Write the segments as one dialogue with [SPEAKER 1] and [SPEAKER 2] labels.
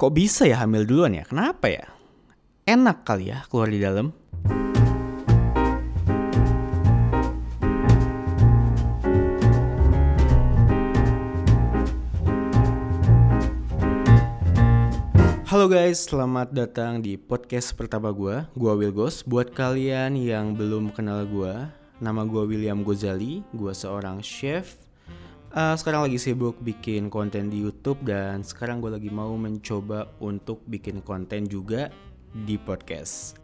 [SPEAKER 1] Kok bisa ya hamil duluan ya? Kenapa ya? Enak kali ya keluar di dalam. Halo guys, selamat datang di podcast pertama gue. Gue Wilgos. Buat kalian yang belum kenal gue, nama gue William Gozali. Gue seorang chef. Uh, sekarang lagi sibuk bikin konten di YouTube dan sekarang gue lagi mau mencoba untuk bikin konten juga di podcast.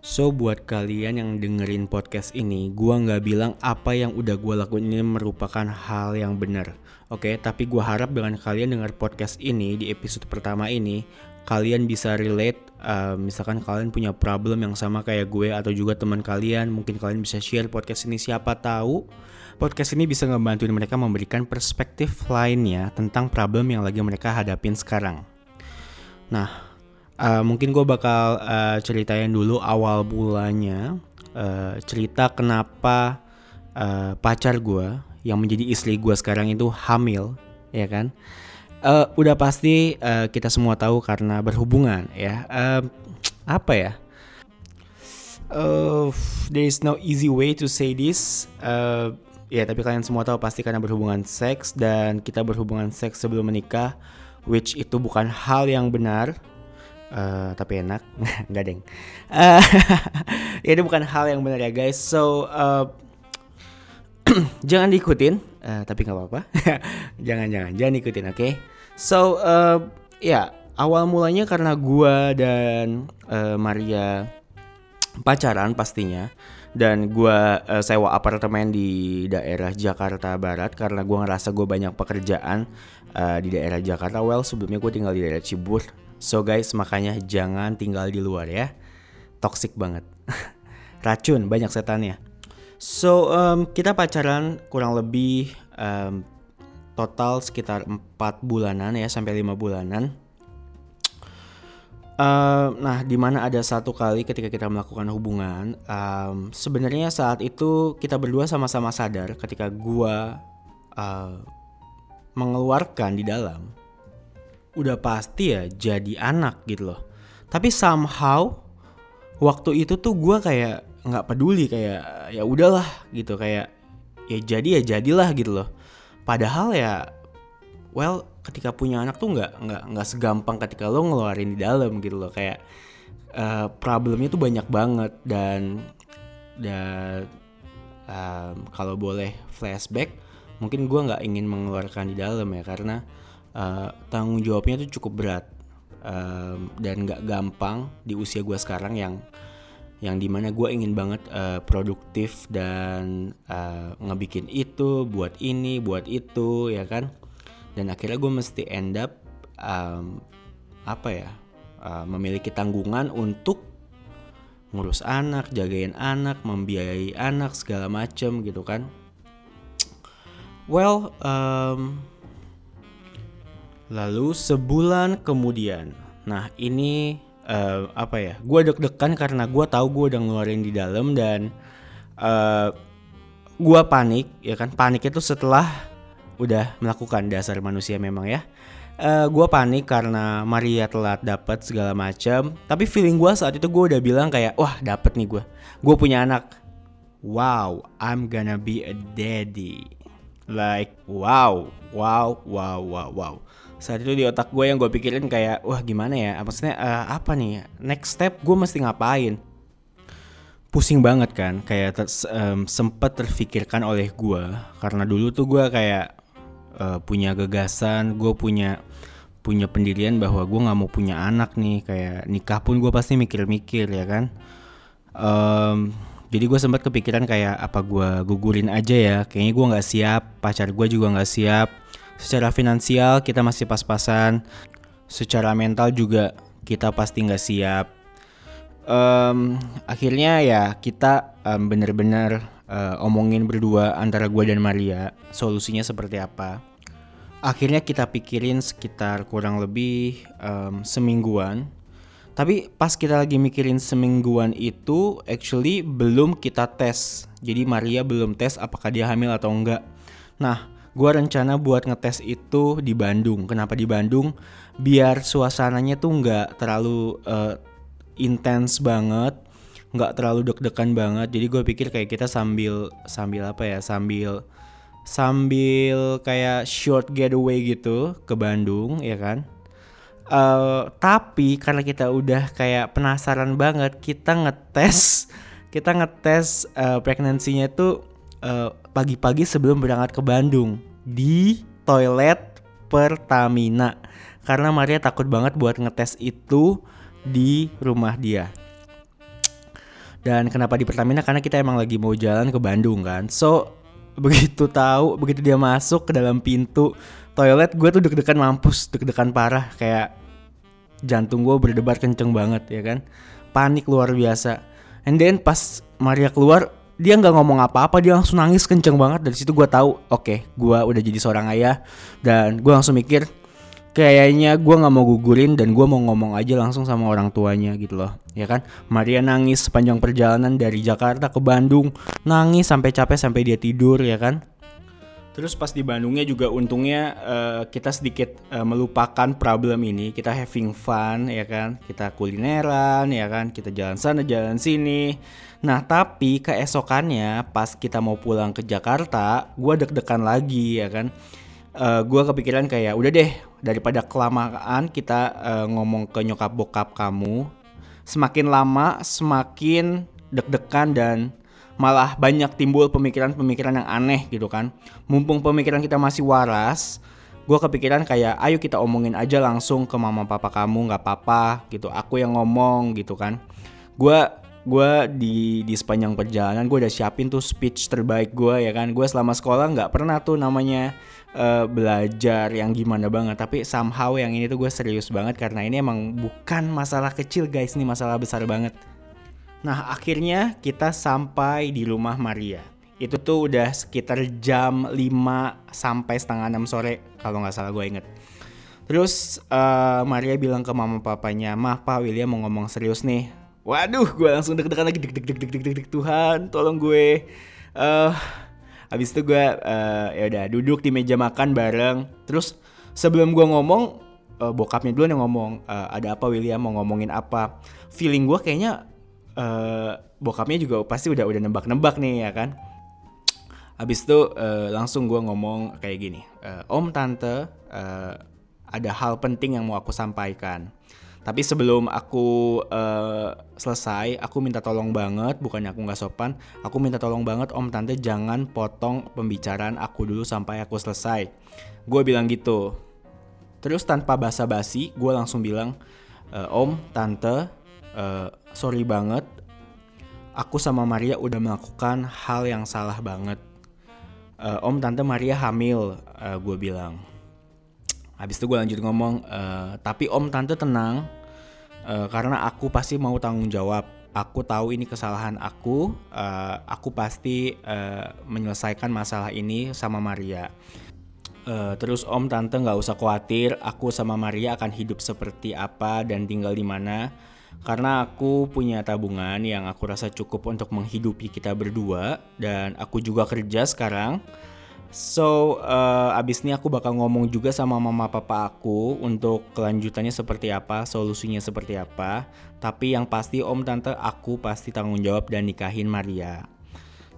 [SPEAKER 1] So buat kalian yang dengerin podcast ini, gue nggak bilang apa yang udah gue lakuin ini merupakan hal yang benar. Oke, okay? tapi gue harap dengan kalian dengar podcast ini di episode pertama ini, kalian bisa relate. Uh, misalkan kalian punya problem yang sama kayak gue atau juga teman kalian, mungkin kalian bisa share podcast ini. Siapa tahu podcast ini bisa ngebantuin mereka memberikan perspektif lainnya tentang problem yang lagi mereka hadapin sekarang. Nah, Uh, mungkin gue bakal uh, ceritain dulu awal bulannya uh, cerita kenapa uh, pacar gue yang menjadi istri gue sekarang itu hamil, ya kan? Uh, udah pasti uh, kita semua tahu karena berhubungan, ya. Uh, apa ya? Uh, there is no easy way to say this. Uh, ya, tapi kalian semua tahu pasti karena berhubungan seks dan kita berhubungan seks sebelum menikah, which itu bukan hal yang benar Uh, tapi enak nggak deng uh, ya itu bukan hal yang benar ya guys so uh, jangan diikutin uh, tapi nggak apa-apa jangan jangan ikutin oke okay? so uh, ya awal mulanya karena gua dan uh, Maria pacaran pastinya dan gue uh, sewa apartemen di daerah Jakarta Barat karena gue ngerasa gue banyak pekerjaan uh, di daerah Jakarta. Well sebelumnya gue tinggal di daerah Cibur So guys, makanya jangan tinggal di luar ya. Toxic banget. Racun, banyak setannya. So, um, kita pacaran kurang lebih um, total sekitar 4 bulanan ya, sampai 5 bulanan. Uh, nah, di mana ada satu kali ketika kita melakukan hubungan, um, sebenarnya saat itu kita berdua sama-sama sadar ketika gua uh, mengeluarkan di dalam udah pasti ya jadi anak gitu loh tapi somehow waktu itu tuh gue kayak nggak peduli kayak ya udahlah gitu kayak ya jadi ya jadilah gitu loh. Padahal ya well ketika punya anak tuh nggak nggak nggak segampang ketika lo ngeluarin di dalam gitu loh kayak uh, problemnya tuh banyak banget dan dan um, kalau boleh flashback mungkin gue nggak ingin mengeluarkan di dalam ya karena uh, tanggung jawabnya itu cukup berat um, dan nggak gampang di usia gue sekarang yang yang di mana gue ingin banget uh, produktif dan uh, ngebikin itu buat ini buat itu ya kan? Dan akhirnya gue mesti end up um, apa ya uh, memiliki tanggungan untuk ngurus anak jagain anak membiayai anak segala macem gitu kan? Well um, Lalu sebulan kemudian, nah ini uh, apa ya? Gue deg-degan karena gue tahu gue udah ngeluarin di dalam dan uh, eh, gue panik, ya kan? Panik itu setelah udah melakukan dasar manusia memang ya. Uh, eh, gue panik karena Maria telat dapat segala macam. Tapi feeling gue saat itu gue udah bilang kayak, wah dapet nih gue. Gue punya anak. Wow, I'm gonna be a daddy. Like, wow, wow, wow, wow, wow saat itu di otak gue yang gue pikirin kayak wah gimana ya? Maksudnya uh, apa nih? Next step gue mesti ngapain? Pusing banget kan kayak ter, um, sempet terfikirkan oleh gue. Karena dulu tuh gue kayak uh, punya gagasan gue punya punya pendirian bahwa gue nggak mau punya anak nih. Kayak nikah pun gue pasti mikir-mikir ya kan? Um, jadi gue sempat kepikiran kayak apa gue gugurin aja ya? Kayaknya gue nggak siap pacar gue juga nggak siap Secara finansial kita masih pas-pasan, secara mental juga kita pasti nggak siap. Um, akhirnya ya kita um, bener-bener uh, omongin berdua antara gue dan Maria solusinya seperti apa. Akhirnya kita pikirin sekitar kurang lebih um, semingguan. Tapi pas kita lagi mikirin semingguan itu actually belum kita tes. Jadi Maria belum tes apakah dia hamil atau enggak. Nah, gue rencana buat ngetes itu di Bandung. Kenapa di Bandung? biar suasananya tuh nggak terlalu uh, intens banget nggak terlalu deg-degan banget jadi gue pikir kayak kita sambil sambil apa ya sambil sambil kayak short getaway gitu ke Bandung ya kan uh, tapi karena kita udah kayak penasaran banget kita ngetes kita ngetes uh, pregnancy-nya tuh uh, pagi-pagi sebelum berangkat ke Bandung di toilet Pertamina karena Maria takut banget buat ngetes itu di rumah dia dan kenapa di Pertamina? Karena kita emang lagi mau jalan ke Bandung kan. So begitu tahu, begitu dia masuk ke dalam pintu toilet, gue tuh deg-degan mampus, deg-degan parah kayak jantung gue berdebar kenceng banget ya kan. Panik luar biasa. And then pas Maria keluar, dia nggak ngomong apa-apa, dia langsung nangis kenceng banget. Dari situ gue tahu, oke, okay, gue udah jadi seorang ayah. Dan gue langsung mikir, kayaknya gue nggak mau gugurin dan gue mau ngomong aja langsung sama orang tuanya gitu loh. Ya kan? Maria nangis sepanjang perjalanan dari Jakarta ke Bandung. Nangis sampai capek sampai dia tidur ya kan? Terus pas di Bandungnya juga untungnya uh, kita sedikit uh, melupakan problem ini. Kita having fun ya kan? Kita kulineran ya kan? Kita jalan sana jalan sini nah tapi keesokannya pas kita mau pulang ke Jakarta gue deg-degan lagi ya kan? Uh, gue kepikiran kayak udah deh daripada kelamaan kita uh, ngomong ke nyokap bokap kamu semakin lama semakin deg-degan dan malah banyak timbul pemikiran-pemikiran yang aneh gitu kan? Mumpung pemikiran kita masih waras gue kepikiran kayak ayo kita omongin aja langsung ke mama papa kamu nggak apa-apa gitu. Aku yang ngomong gitu kan? Gue gue di di sepanjang perjalanan gue udah siapin tuh speech terbaik gue ya kan? Gue selama sekolah nggak pernah tuh namanya uh, belajar yang gimana banget. Tapi somehow yang ini tuh gue serius banget karena ini emang bukan masalah kecil guys. Ini masalah besar banget. Nah akhirnya kita sampai di rumah Maria. Itu tuh udah sekitar jam 5 sampai setengah 6 sore kalau nggak salah gue inget. Terus uh, Maria bilang ke mama papanya mah pak William mau ngomong serius nih waduh gue langsung deg-degan lagi deg deg deg deg deg deg Tuhan tolong gue uh, Habis itu gue uh, ya udah duduk di meja makan bareng. Terus sebelum gue ngomong, uh, bokapnya dulu yang ngomong uh, ada apa William mau ngomongin apa. Feeling gue kayaknya uh, bokapnya juga pasti udah udah nebak-nebak nih ya kan. Habis itu uh, langsung gue ngomong kayak gini, uh, Om Tante uh, ada hal penting yang mau aku sampaikan. Tapi sebelum aku uh, selesai, aku minta tolong banget, bukannya aku nggak sopan, aku minta tolong banget om tante jangan potong pembicaraan aku dulu sampai aku selesai. Gue bilang gitu. Terus tanpa basa-basi, gue langsung bilang, e, om tante, uh, sorry banget, aku sama Maria udah melakukan hal yang salah banget. Uh, om tante Maria hamil, uh, gue bilang Habis itu gue lanjut ngomong, e, tapi om tante tenang, e, karena aku pasti mau tanggung jawab. Aku tahu ini kesalahan aku, e, aku pasti e, menyelesaikan masalah ini sama Maria. E, terus om tante nggak usah khawatir, aku sama Maria akan hidup seperti apa dan tinggal di mana. Karena aku punya tabungan yang aku rasa cukup untuk menghidupi kita berdua dan aku juga kerja sekarang So uh, abis ini aku bakal ngomong juga sama mama papa aku untuk kelanjutannya seperti apa, solusinya seperti apa. Tapi yang pasti om tante aku pasti tanggung jawab dan nikahin Maria.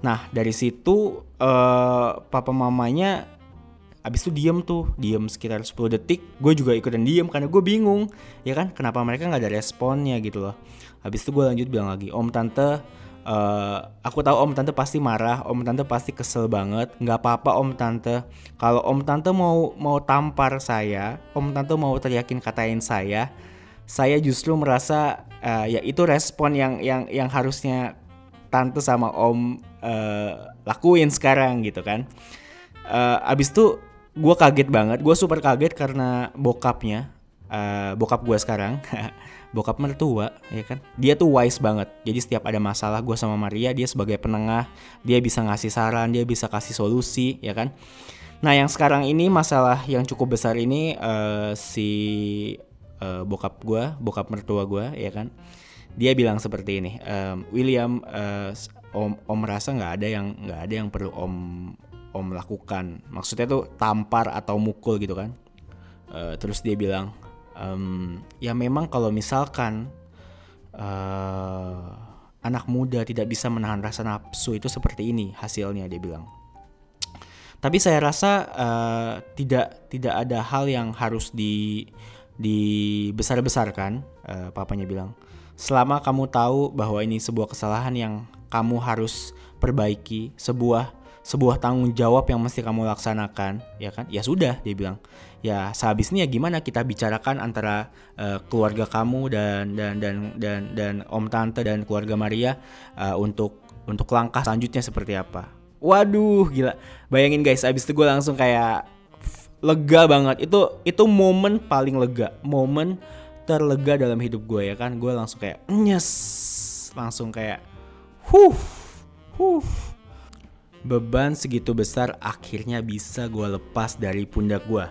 [SPEAKER 1] Nah dari situ uh, papa mamanya abis itu diem tuh, diem sekitar 10 detik. Gue juga ikutan diem karena gue bingung, ya kan? Kenapa mereka nggak ada responnya gitu loh. Habis itu gue lanjut bilang lagi, om tante Uh, aku tahu om tante pasti marah, om tante pasti kesel banget. Nggak apa-apa om tante. Kalau om tante mau mau tampar saya, om tante mau teriakin katain saya, saya justru merasa uh, ya itu respon yang yang yang harusnya tante sama om uh, lakuin sekarang gitu kan. Uh, abis itu gue kaget banget, gue super kaget karena bokapnya, uh, bokap gue sekarang bokap mertua ya kan? Dia tuh wise banget. Jadi setiap ada masalah gue sama Maria dia sebagai penengah. Dia bisa ngasih saran dia bisa kasih solusi ya kan? Nah yang sekarang ini masalah yang cukup besar ini uh, si uh, bokap gue bokap mertua gue ya kan? Dia bilang seperti ini um, William uh, om om merasa nggak ada yang nggak ada yang perlu om om lakukan. Maksudnya tuh tampar atau mukul gitu kan? Uh, terus dia bilang um, ya memang kalau misalkan uh, anak muda tidak bisa menahan rasa nafsu itu seperti ini hasilnya dia bilang. Tapi saya rasa uh, tidak tidak ada hal yang harus di dibesar-besarkan uh, papanya bilang. Selama kamu tahu bahwa ini sebuah kesalahan yang kamu harus perbaiki sebuah sebuah tanggung jawab yang mesti kamu laksanakan ya kan? Ya sudah dia bilang. Ya sehabis ini ya gimana kita bicarakan antara uh, keluarga kamu dan dan dan dan dan om tante dan keluarga Maria uh, untuk untuk langkah selanjutnya seperti apa? Waduh gila. Bayangin guys abis itu gue langsung kayak lega banget. Itu itu momen paling lega. Momen terlega dalam hidup gue ya kan? Gue langsung kayak nyes. Langsung kayak huh huh beban segitu besar akhirnya bisa gue lepas dari pundak gue.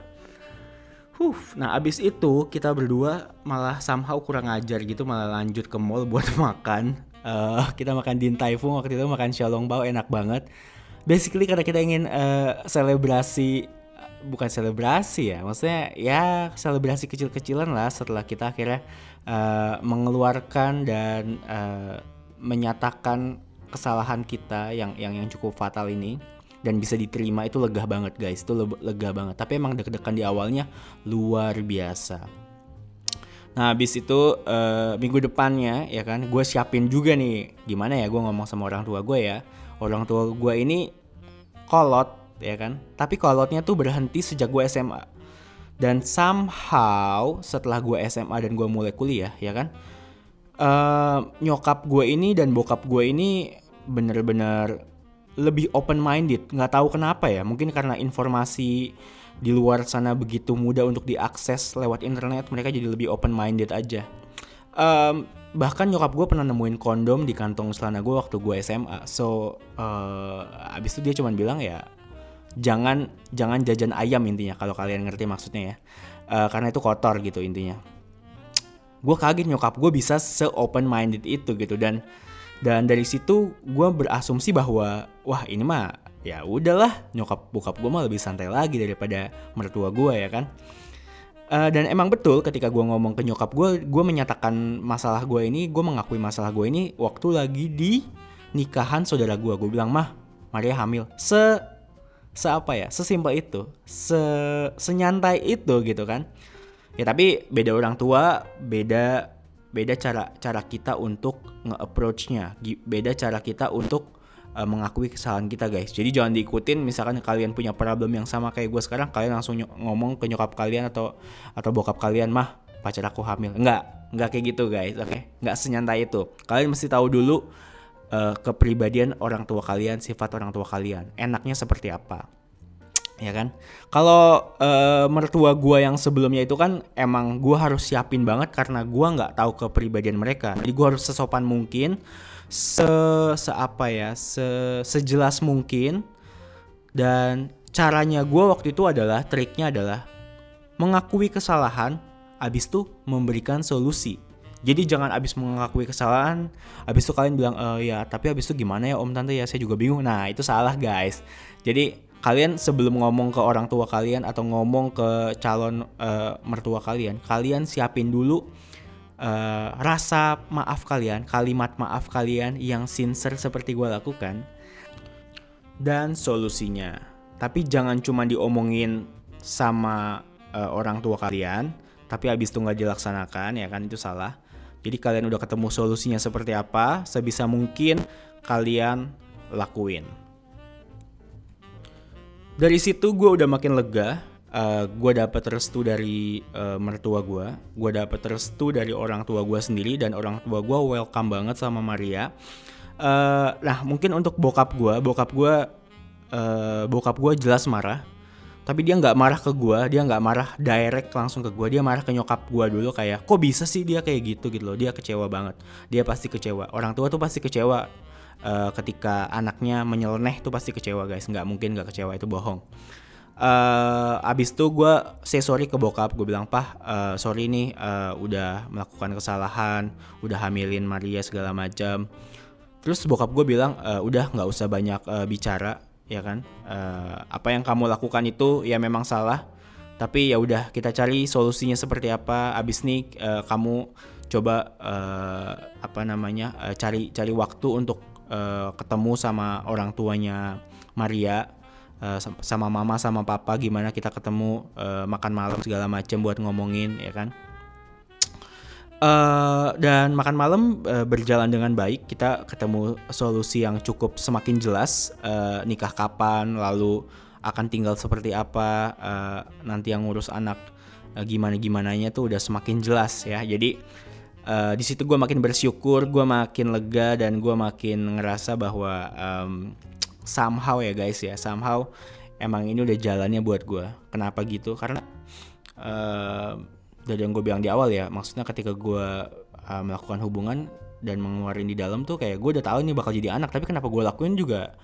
[SPEAKER 1] Huh, nah abis itu kita berdua malah somehow kurang ajar gitu malah lanjut ke mall buat makan. Uh, kita makan Din Tai Fung waktu itu makan xiaolong bao enak banget. Basically karena kita ingin uh, selebrasi bukan selebrasi ya, maksudnya ya selebrasi kecil-kecilan lah setelah kita akhirnya uh, mengeluarkan dan uh, menyatakan kesalahan kita yang yang yang cukup fatal ini dan bisa diterima itu lega banget guys. Itu lega banget. Tapi emang deg-degan di awalnya luar biasa. Nah habis itu uh, minggu depannya ya kan gue siapin juga nih. Gimana ya gue ngomong sama orang tua gue ya. Orang tua gue ini kolot ya kan. Tapi kolotnya tuh berhenti sejak gue SMA dan somehow setelah gue SMA dan gue mulai kuliah ya kan uh, nyokap gue ini dan bokap gue ini bener-bener lebih open minded nggak tahu kenapa ya. Mungkin karena informasi di luar sana begitu mudah untuk diakses lewat internet mereka jadi lebih open minded aja. Um, bahkan nyokap gue pernah nemuin kondom di kantong celana gue waktu gue SMA so uh, abis itu dia cuma bilang ya jangan jangan jajan ayam intinya kalau kalian ngerti maksudnya ya. Uh, karena itu kotor gitu intinya. Gue kaget nyokap gue bisa se open minded itu gitu dan dan dari situ gue berasumsi bahwa wah ini mah ya udahlah nyokap bokap gue mah lebih santai lagi daripada mertua gue ya kan? Uh, dan emang betul ketika gue ngomong ke nyokap gue gue menyatakan masalah gue ini gue mengakui masalah gue ini waktu lagi di nikahan saudara gue gue bilang mah Maria hamil. Se se apa ya? Sesimpel itu. Se senyantai itu gitu kan. Ya tapi beda orang tua beda beda cara cara kita untuk nge-approachnya. Beda cara kita untuk uh, mengakui kesalahan kita guys. Jadi jangan diikutin misalkan kalian punya problem yang sama kayak gue sekarang kalian langsung ngomong ke nyokap kalian atau atau bokap kalian mah pacar aku hamil. Enggak enggak kayak gitu guys oke? Okay? enggak senyantai itu. Kalian mesti tahu dulu uh, kepribadian orang tua kalian sifat orang tua kalian. Enaknya seperti apa ya kan? Kalau uh, mertua gue yang sebelumnya itu kan emang gue harus siapin banget karena gue nggak tahu kepribadian mereka. Jadi gue harus sesopan mungkin se se apa ya se sejelas mungkin dan caranya gue waktu itu adalah triknya adalah mengakui kesalahan abis itu memberikan solusi. Jadi jangan abis mengakui kesalahan abis itu kalian bilang e, ya tapi abis itu gimana ya om tante? Ya saya juga bingung. Nah itu salah guys. Jadi kalian sebelum ngomong ke orang tua kalian atau ngomong ke calon uh, mertua kalian, kalian siapin dulu uh, rasa maaf kalian, kalimat maaf kalian yang sincere seperti gue lakukan dan solusinya. Tapi jangan cuma diomongin sama uh, orang tua kalian, tapi habis itu nggak dilaksanakan ya kan itu salah. Jadi kalian udah ketemu solusinya seperti apa, sebisa mungkin kalian lakuin dari situ gue udah makin lega uh, gue dapet restu dari uh, mertua gue gue dapet restu dari orang tua gue sendiri dan orang tua gue welcome banget sama Maria. Uh, nah mungkin untuk bokap gue bokap gue uh, bokap gue jelas marah. Tapi dia nggak marah ke gue dia nggak marah direct langsung ke gue dia marah ke nyokap gue dulu kayak kok bisa sih dia kayak gitu? Gitu loh. Dia kecewa banget. Dia pasti kecewa. Orang tua tuh pasti kecewa uh, ketika anaknya menyeleneh tuh pasti kecewa guys. Nggak mungkin nggak kecewa itu bohong. Uh, abis itu gue say sorry ke bokap. Gue bilang pah uh, sorry nih uh, udah melakukan kesalahan udah hamilin Maria segala macam terus bokap gue bilang uh, udah nggak usah banyak uh, bicara ya kan? Uh, apa yang kamu lakukan itu ya memang salah. Tapi ya udah kita cari solusinya seperti apa. Abis nih uh, kamu coba uh, apa namanya uh, cari cari waktu untuk uh, ketemu sama orang tuanya Maria uh, sama mama sama papa gimana kita ketemu uh, makan malam segala macam buat ngomongin ya kan dan makan malam berjalan dengan baik. Kita ketemu solusi yang cukup semakin jelas. Nikah kapan, lalu akan tinggal seperti apa, nanti yang ngurus anak uh, gimana gimananya tuh udah semakin jelas ya. Jadi uh, di situ gue makin bersyukur, gue makin lega dan gue makin ngerasa bahwa um, somehow ya guys ya, somehow emang ini udah jalannya buat gue. Kenapa gitu? Karena uh, dari yang gue bilang di awal ya maksudnya ketika gue uh, melakukan hubungan dan mengeluarin di dalam tuh kayak gue udah tahu ini bakal jadi anak tapi kenapa gue lakuin juga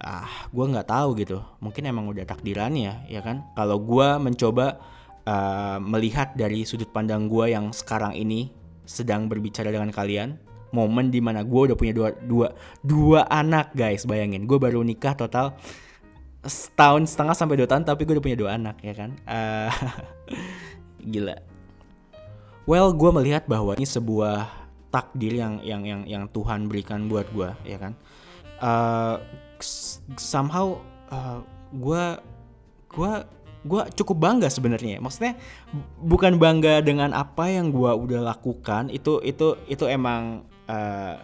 [SPEAKER 1] ah gue nggak tahu gitu mungkin emang udah takdirannya ya kan kalau gue mencoba uh, melihat dari sudut pandang gue yang sekarang ini sedang berbicara dengan kalian momen di mana gue udah punya dua dua dua anak guys. Bayangin gue baru nikah total setahun setengah sampai dua tahun tapi gue udah punya dua anak ya kan? Uh, gila. Well gue melihat bahwa ini sebuah takdir yang yang yang yang Tuhan berikan buat gue ya kan? Uh, somehow uh, gue gue cukup bangga sebenarnya maksudnya bukan bangga dengan apa yang gue udah lakukan itu itu itu emang uh,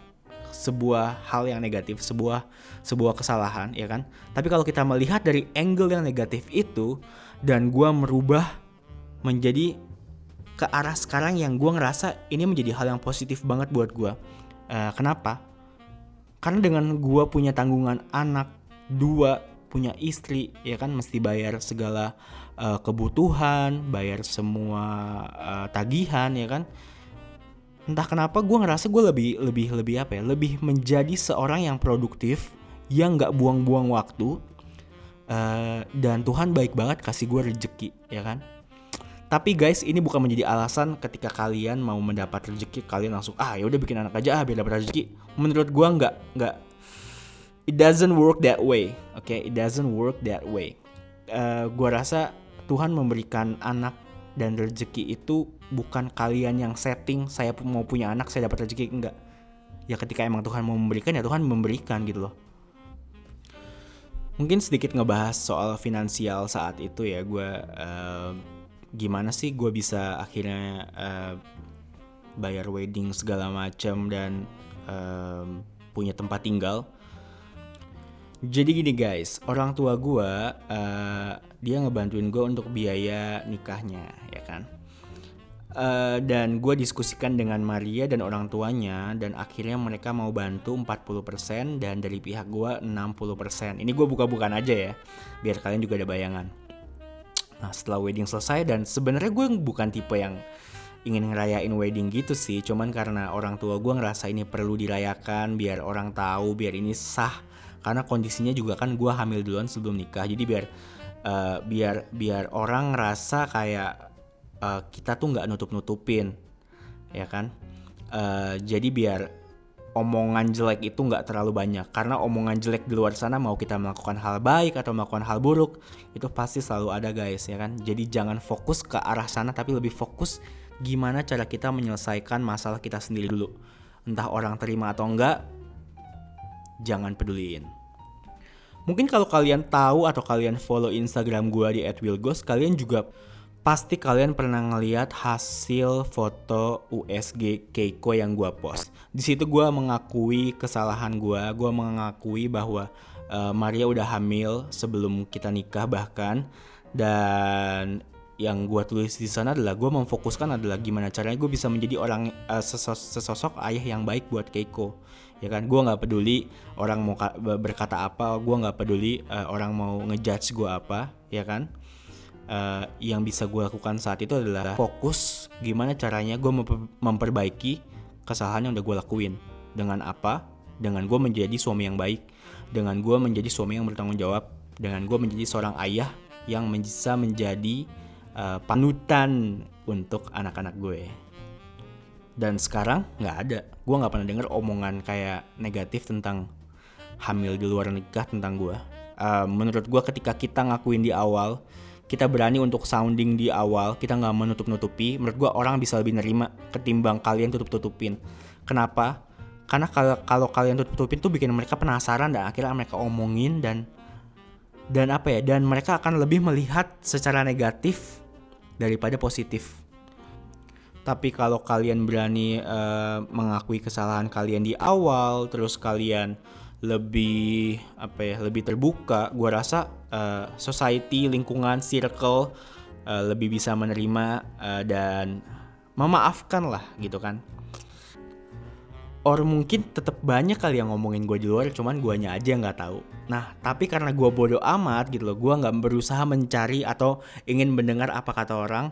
[SPEAKER 1] sebuah hal yang negatif sebuah sebuah kesalahan ya kan tapi kalau kita melihat dari angle yang negatif itu dan gue merubah menjadi ke arah sekarang yang gue ngerasa ini menjadi hal yang positif banget buat gue. Uh, kenapa? Karena dengan gue punya tanggungan anak, dua punya istri, ya kan mesti bayar segala uh, kebutuhan, bayar semua uh, tagihan, ya kan. Entah kenapa gue ngerasa gue lebih lebih lebih apa ya, lebih menjadi seorang yang produktif, yang nggak buang-buang waktu, uh, dan Tuhan baik banget kasih gue rezeki, ya kan tapi guys, ini bukan menjadi alasan ketika kalian mau mendapat rezeki kalian langsung ah ya udah bikin anak aja ah biar dapat rezeki. Menurut gua nggak nggak it doesn't work that way. Oke, okay? it doesn't work that way. Uh, gua rasa Tuhan memberikan anak dan rezeki itu bukan kalian yang setting saya mau punya anak saya dapat rezeki enggak. Ya ketika emang Tuhan mau memberikan ya Tuhan memberikan gitu loh. Mungkin sedikit ngebahas soal finansial saat itu ya gue uh, gimana sih gue bisa akhirnya uh, bayar wedding segala macam dan uh, punya tempat tinggal. Jadi gini guys, orang tua gue uh, dia ngebantuin gue untuk biaya nikahnya, ya kan? Uh, dan gue diskusikan dengan Maria dan orang tuanya dan akhirnya mereka mau bantu 40% dan dari pihak gue 60%. Ini gue buka-bukaan aja ya, biar kalian juga ada bayangan. Nah setelah wedding selesai dan sebenarnya gue bukan tipe yang ingin ngerayain wedding gitu sih cuman karena orang tua gue ngerasa ini perlu dirayakan biar orang tahu biar ini sah karena kondisinya juga kan gue hamil duluan sebelum nikah. Jadi biar uh, biar biar orang ngerasa kayak uh, kita tuh nggak nutup nutupin ya kan? Uh, jadi biar omongan jelek itu nggak terlalu banyak. Karena omongan jelek di luar sana mau kita melakukan hal baik atau melakukan hal buruk itu pasti selalu ada guys ya kan? Jadi jangan fokus ke arah sana tapi lebih fokus gimana cara kita menyelesaikan masalah kita sendiri dulu. Entah orang terima atau enggak jangan peduliin mungkin kalau kalian tahu atau kalian follow instagram gue di @wilgos kalian juga pasti kalian pernah ngeliat hasil foto USG Keiko yang gue post. Di situ gue mengakui kesalahan gue, gue mengakui bahwa uh, Maria udah hamil sebelum kita nikah bahkan dan yang gue tulis di sana adalah gue memfokuskan adalah gimana caranya gue bisa menjadi orang uh, sesos sesosok ayah yang baik buat Keiko ya kan? Gue nggak peduli orang mau berkata apa gue nggak peduli uh, orang mau ngejudge gue apa ya kan? Uh, yang bisa gue lakukan saat itu adalah fokus gimana caranya gue memperbaiki kesalahan yang udah gue lakuin. Dengan apa? Dengan gue menjadi suami yang baik. Dengan gue menjadi suami yang bertanggung jawab. Dengan gue menjadi seorang ayah yang bisa menjadi uh, panutan untuk anak-anak gue dan sekarang nggak ada. Gue nggak pernah denger omongan kayak negatif tentang hamil di luar nikah tentang gue uh, menurut gue ketika kita ngakuin di awal kita berani untuk sounding di awal kita nggak menutup nutupi menurut gue orang bisa lebih nerima ketimbang kalian tutup tutupin kenapa? Karena kalau kalau kalian tutup tutupin tuh bikin mereka penasaran dan akhirnya mereka omongin dan dan apa ya dan mereka akan lebih melihat secara negatif daripada positif tapi kalau kalian berani uh, mengakui kesalahan kalian di awal terus kalian lebih apa ya lebih terbuka gue rasa uh, society lingkungan circle uh, lebih bisa menerima uh, dan memaafkan lah gitu kan. Or mungkin tetap banyak kali yang ngomongin gue di luar cuman guanya aja nggak tahu. Nah tapi karena gue bodoh amat gitu loh gue nggak berusaha mencari atau ingin mendengar apa kata orang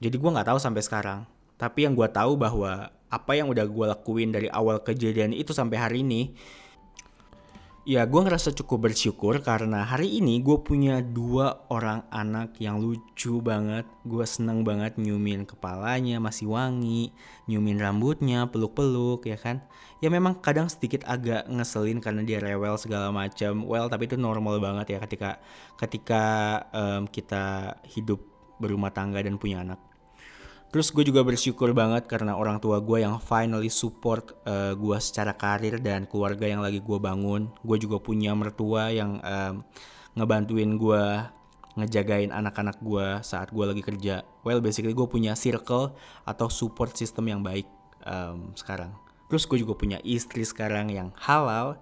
[SPEAKER 1] jadi gue nggak tahu sampai sekarang tapi yang gue tahu bahwa apa yang udah gue lakuin dari awal kejadian itu sampai hari ini Ya gue ngerasa cukup bersyukur karena hari ini gue punya dua orang anak yang lucu banget. Gue seneng banget nyumin kepalanya masih wangi Nyumin rambutnya peluk-peluk ya kan? Ya memang kadang sedikit agak ngeselin karena dia rewel segala macam. Well tapi itu normal banget ya ketika ketika um, kita hidup berumah tangga dan punya anak Terus gue juga bersyukur banget karena orang tua gue yang finally support uh, gue secara karir dan keluarga yang lagi gue bangun. Gue juga punya mertua yang um, ngebantuin gue ngejagain anak-anak gue saat gue lagi kerja. Well basically gue punya circle atau support system yang baik um, sekarang. Terus gue juga punya istri sekarang yang halal,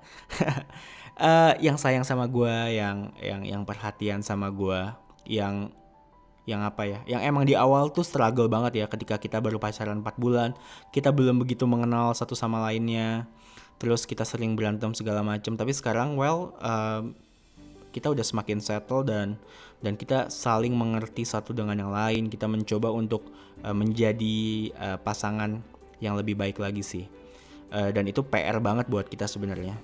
[SPEAKER 1] uh, yang sayang sama gue, yang yang yang perhatian sama gue, yang yang apa ya yang emang di awal tuh struggle banget ya ketika kita baru pacaran 4 bulan. Kita belum begitu mengenal satu sama lainnya. Terus kita sering berantem segala macam tapi sekarang well uh, kita udah semakin settle dan dan kita saling mengerti satu dengan yang lain. Kita mencoba untuk uh, menjadi uh, pasangan yang lebih baik lagi sih. Uh, dan itu PR banget buat kita sebenarnya.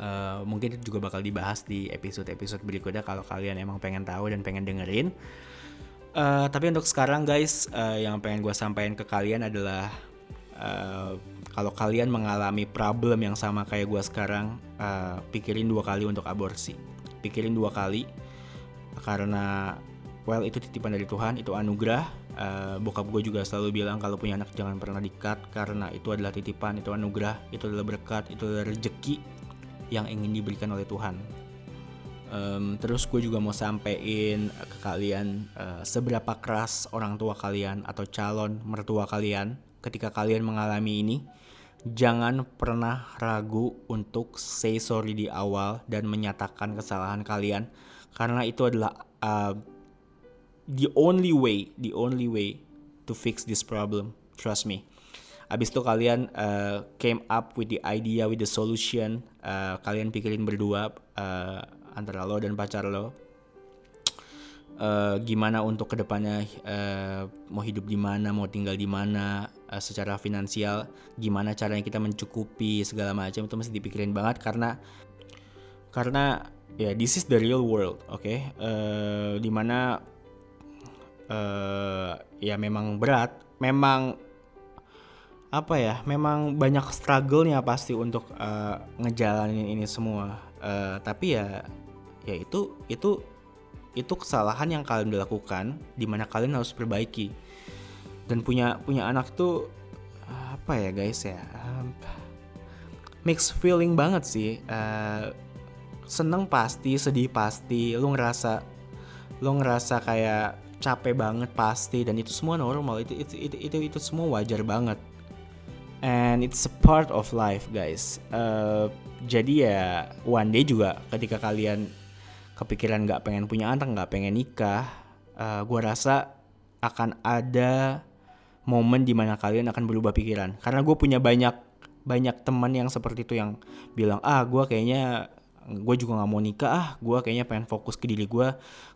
[SPEAKER 1] Uh, mungkin juga bakal dibahas di episode-episode berikutnya kalau kalian emang pengen tahu dan pengen dengerin. Uh, tapi untuk sekarang guys, uh, yang pengen gue sampaikan ke kalian adalah uh, kalau kalian mengalami problem yang sama kayak gue sekarang, uh, pikirin dua kali untuk aborsi. Pikirin dua kali karena well itu titipan dari Tuhan, itu anugerah. Uh, bokap gue juga selalu bilang kalau punya anak jangan pernah dikat karena itu adalah titipan, itu anugerah, itu adalah berkat, itu adalah rezeki yang ingin diberikan oleh Tuhan Um, terus gue juga mau sampein ke kalian uh, seberapa keras orang tua kalian atau calon mertua kalian ketika kalian mengalami ini. Jangan pernah ragu untuk say sorry di awal dan menyatakan kesalahan kalian karena itu adalah uh, the only way, the only way to fix this problem. Trust me. Abis itu kalian uh, came up with the idea, with the solution. Uh, kalian pikirin berdua. Uh, antara lo dan pacar lo uh, gimana untuk ke depannya uh, mau hidup di mana mau tinggal di mana uh, secara finansial gimana caranya kita mencukupi segala macam itu mesti dipikirin banget karena karena ya yeah, this is the real world oke okay? uh, di mana uh, ya memang berat memang apa ya memang banyak struggle-nya pasti untuk uh, ngejalanin ini semua uh, tapi ya ya itu itu kesalahan yang kalian lakukan di mana kalian harus perbaiki. Dan punya punya anak tuh apa ya guys ya um, mix feeling banget sih uh, seneng pasti sedih pasti lu ngerasa lu ngerasa kayak capek banget pasti dan itu semua normal itu itu itu itu, itu semua wajar banget. And it's a part of life guys. Uh, jadi ya one day juga ketika kalian kepikiran nggak pengen punya anak nggak pengen nikah uh, eh, gue rasa akan ada momen di mana kalian akan berubah pikiran. Karena gue punya banyak banyak teman yang seperti itu yang bilang ah gue kayaknya gue juga nggak mau nikah ah gue kayaknya pengen fokus ke diri gue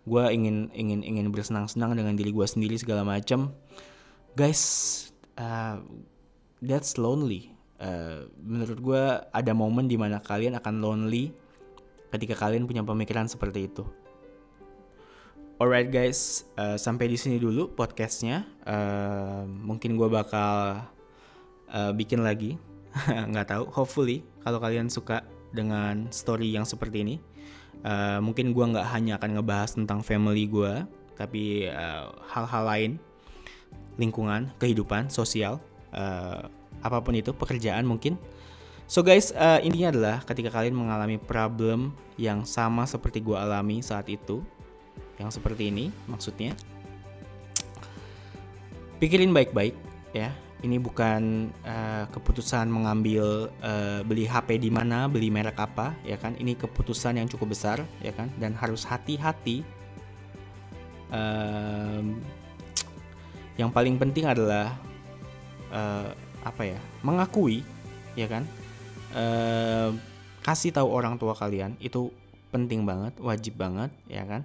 [SPEAKER 1] gue ingin ingin ingin bersenang-senang dengan diri gue sendiri segala macam guys uh, that's lonely. Uh, menurut gue ada momen di mana kalian akan lonely ketika kalian punya pemikiran seperti itu. Alright guys, uh, sampai di sini dulu podcastnya. Uh, mungkin gue bakal uh, bikin lagi, nggak tahu. Hopefully, kalau kalian suka dengan story yang seperti ini, uh, mungkin gue nggak hanya akan ngebahas tentang family gue tapi hal hal-hal lain lingkungan kehidupan sosial uh, apa pun itu pekerjaan mungkin so guys uh, intinya adalah ketika kalian mengalami problem yang sama seperti gue alami saat itu yang seperti ini maksudnya pikirin baik-baik ya ini bukan uh, keputusan mengambil uh, beli HP di mana, beli merek apa, ya kan? Ini keputusan yang cukup besar, ya kan? Dan harus hati-hati. Um, yang paling penting adalah uh, apa ya? Mengakui, ya kan? Uh, kasih tahu orang tua kalian itu penting banget, wajib banget, ya kan?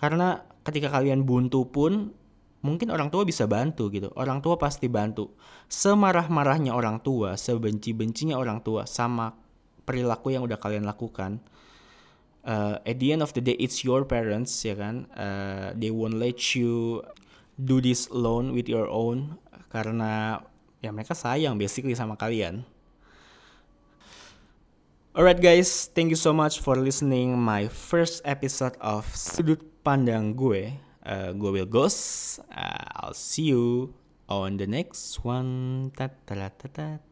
[SPEAKER 1] Karena ketika kalian buntu pun mungkin orang tua bisa bantu gitu. Orang tua pasti bantu. Semarah-marahnya orang tua, sebenci-bencinya orang tua sama perilaku yang udah kalian lakukan. Uh, at the end of the day it's your parents ya kan. Uh, they won't let you do this alone with your own karena ya mereka sayang basically sama kalian. Alright guys, thank you so much for listening my first episode of Sudut Pandang Gue uh, gue Will Ghost. Uh, I'll see you on the next one. Ta -ta -ta -ta.